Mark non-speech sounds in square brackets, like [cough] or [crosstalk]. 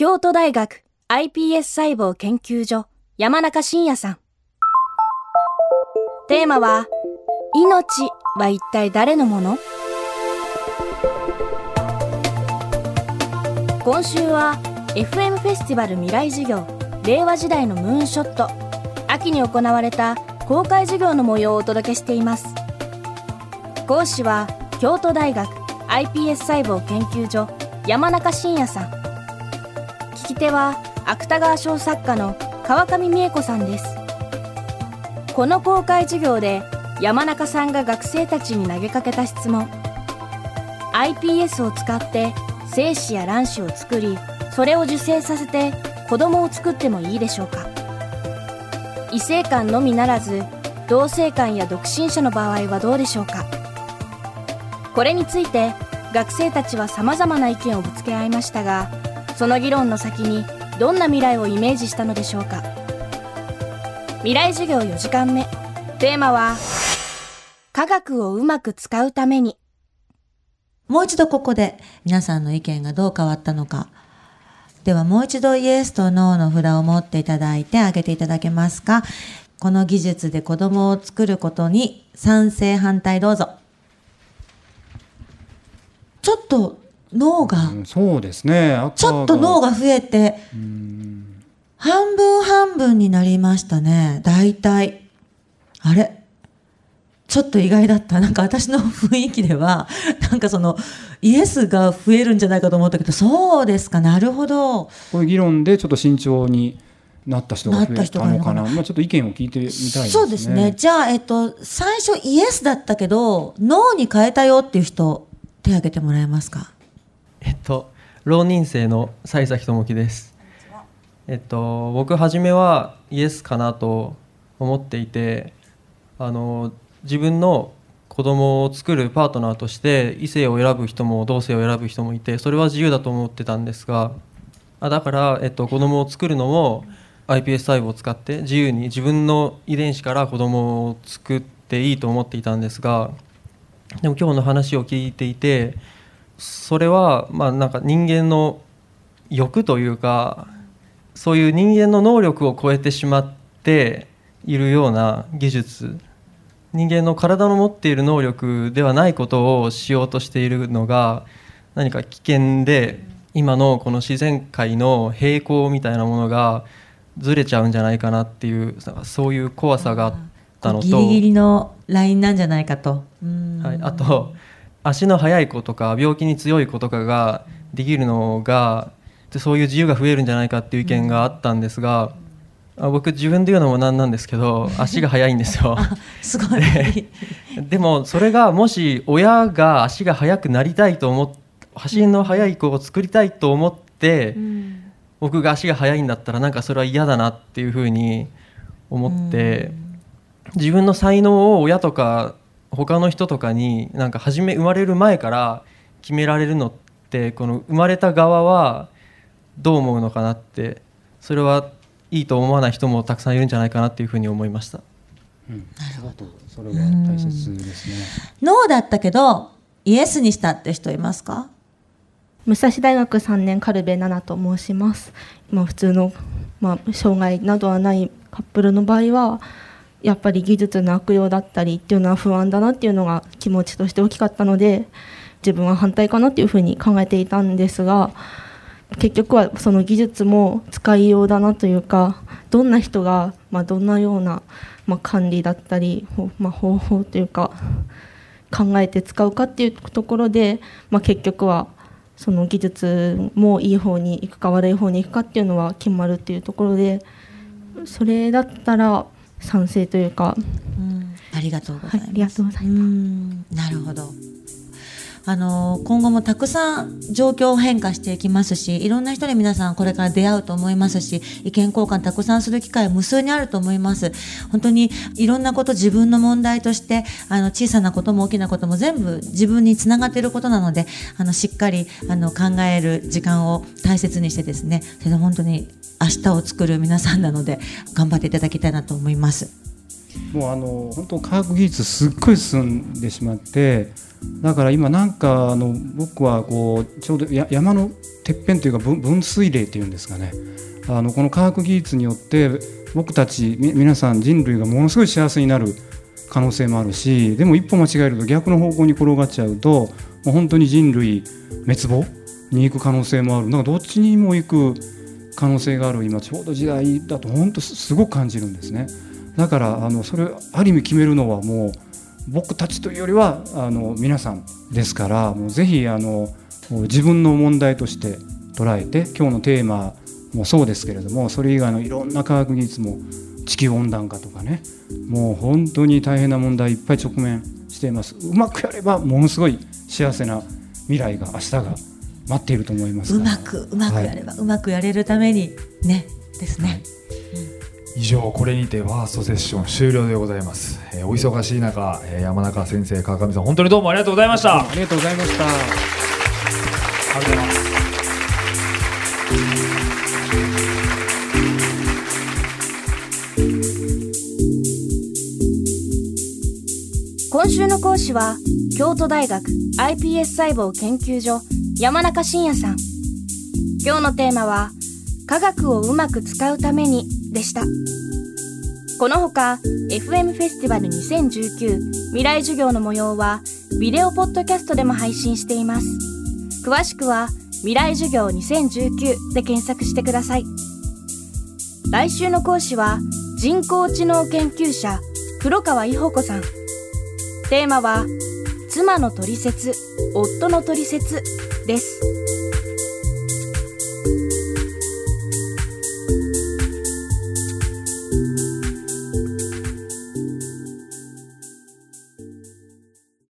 京都大学 iPS 細胞研究所山中伸也さん。テーマは、命は一体誰のもの？今週は FM フェスティバル未来授業令和時代のムーンショット秋に行われた公開授業の模様をお届けしています。講師は京都大学 iPS 細胞研究所山中伸也さん。手は芥川賞作家の川上美恵子さんです。この公開授業で山中さんが学生たちに投げかけた質問。iPS を使って精子や卵子を作りそれを受精させて子供を作ってもいいでしょうか。異性間のみならず同性間や独身者の場合はどうでしょうか。これについて学生たちは様々な意見をぶつけ合いましたがその議論の先にどんな未来をイメージしたのでしょうか？未来授業4時間目テーマは科学をうまく使うためにもう一度ここで皆さんの意見がどう変わったのか。ではもう一度イエスとノーの札を持っていただいてあげていただけますか。この技術で子供を作ることに賛成反対どうぞ。ちょっと脳が、うんそうですね。ちょっと脳が増えて、半分半分になりましたね。大体。あれ？ちょっと意外だった。なんか私の雰囲気では、なんかその、イエスが増えるんじゃないかと思ったけど、そうですか、なるほど。こういう議論でちょっと慎重になった人が増えたのかなのかな。まあちょっと意見を聞いてみたいですね。そうですね。じゃあ、えっと、最初イエスだったけど、ノーに変えたよっていう人、手挙げてもらえますか？と、浪人生の西崎智樹です。えっと、僕初めはイエスかなと思っていて、あの自分の子供を作るパートナーとして異性を選ぶ人も同性を選ぶ人もいて、それは自由だと思ってたんですが、あだからえっと子供を作るのも iPS 細胞を使って自由に自分の遺伝子から子供を作っていいと思っていたんですが、でも今日の話を聞いていて。それはまあなんか人間の欲というかそういう人間の能力を超えてしまっているような技術人間の体の持っている能力ではないことをしようとしているのが何か危険で今のこの自然界の平行みたいなものがずれちゃうんじゃないかなっていうそういう怖さがあったのと。ギリギリのラインなんじゃないかと。うんはい、あと足の速い子とか病気に強い子とかができるのがでそういう自由が増えるんじゃないかっていう意見があったんですが、あ僕自分で言うのもなんなんですけど [laughs] 足が速いんですよ。すごい。でもそれがもし親が足が速くなりたいと思っ走りの速い子を作りたいと思って、僕が足が速いんだったらなんかそれは嫌だなっていうふうに思って、自分の才能を親とか他の人とかになんか初め生まれる前から決められるのってこの生まれた側はどう思うのかなってそれはいいと思わない人もたくさんいるんじゃないかなっていうふうに思いました。うんすごくそれは大切ですね。ノーだったけど、イエスにしたって人いますか？武蔵大学3年軽部奈々と申します。まあ、普通の、まあ、障害などはないカップルの場合はやっぱり技術の悪用だったりっていうのは不安だなっていうのが気持ちとして大きかったので自分は反対かなっていうふうに考えていたんですが結局はその技術も使いようだなというかどんな人が、まあ、どんなような、まあ、管理だったり、まあ、方法というか考えて使うかっていうところで、まあ、結局はその技術もいい方に行くか悪い方に行くかっていうのは決まるっていうところでそれだったら賛成というか、うんありがとうございます。はい、ありがとうございます。うんなるほど。あの今後もたくさん状況変化していきますしいろんな人に皆さんこれから出会うと思いますし意見交換たくさんする機会無数にあると思います本当にいろんなこと自分の問題としてあの小さなことも大きなことも全部自分につながっていることなのであのしっかりあの考える時間を大切にしてですねそれで本当に明日を作る皆さんなので頑張っていただきたいなと思います。もうあの本当科学技術すっごい進んでしまってだから今なんかあの僕はこうちょうど山のてっぺんというか分水嶺っていうんですかね。あのこの科学技術によって僕たち皆さん人類がものすごい幸せになる可能性もあるしでも一歩間違えると逆の方向に転がっちゃうともう本当に人類滅亡に行く可能性もある。なんかどっちにも行く可能性がある今ちょうど時代だと本当すごく感じるんですね。だからあのそれある意味決めるのはもう僕たちというよりはあの皆さんですからもうぜひあの自分の問題として捉えて今日のテーマもそうですけれどもそれ以外のいろんな科学技術も地球温暖化とかねもう本当に大変な問題いっぱい直面しています。うまくやればものすごい幸せな未来が明日が待っていると思いますうまくうまくやれば、はい、うまくやれるためにねですね、はい以上これにてファーストセッション終了でございます、えー、お忙しい中、えー、山中先生川上さん本当にどうもありがとうございました。ありがとうございました。ありがとうございます。今週の講師は京都大学 iPS 細胞研究所山中伸也さん。今日のテーマは科学をうまく使うためにでした。このほか FM フェスティバル2019未来授業の模様はビデオポッドキャストでも配信しています。詳しくは未来授業2019で検索してください。来週の講師は人工知能研究者黒川伊保子さん。テーマは妻の取説夫の取説です。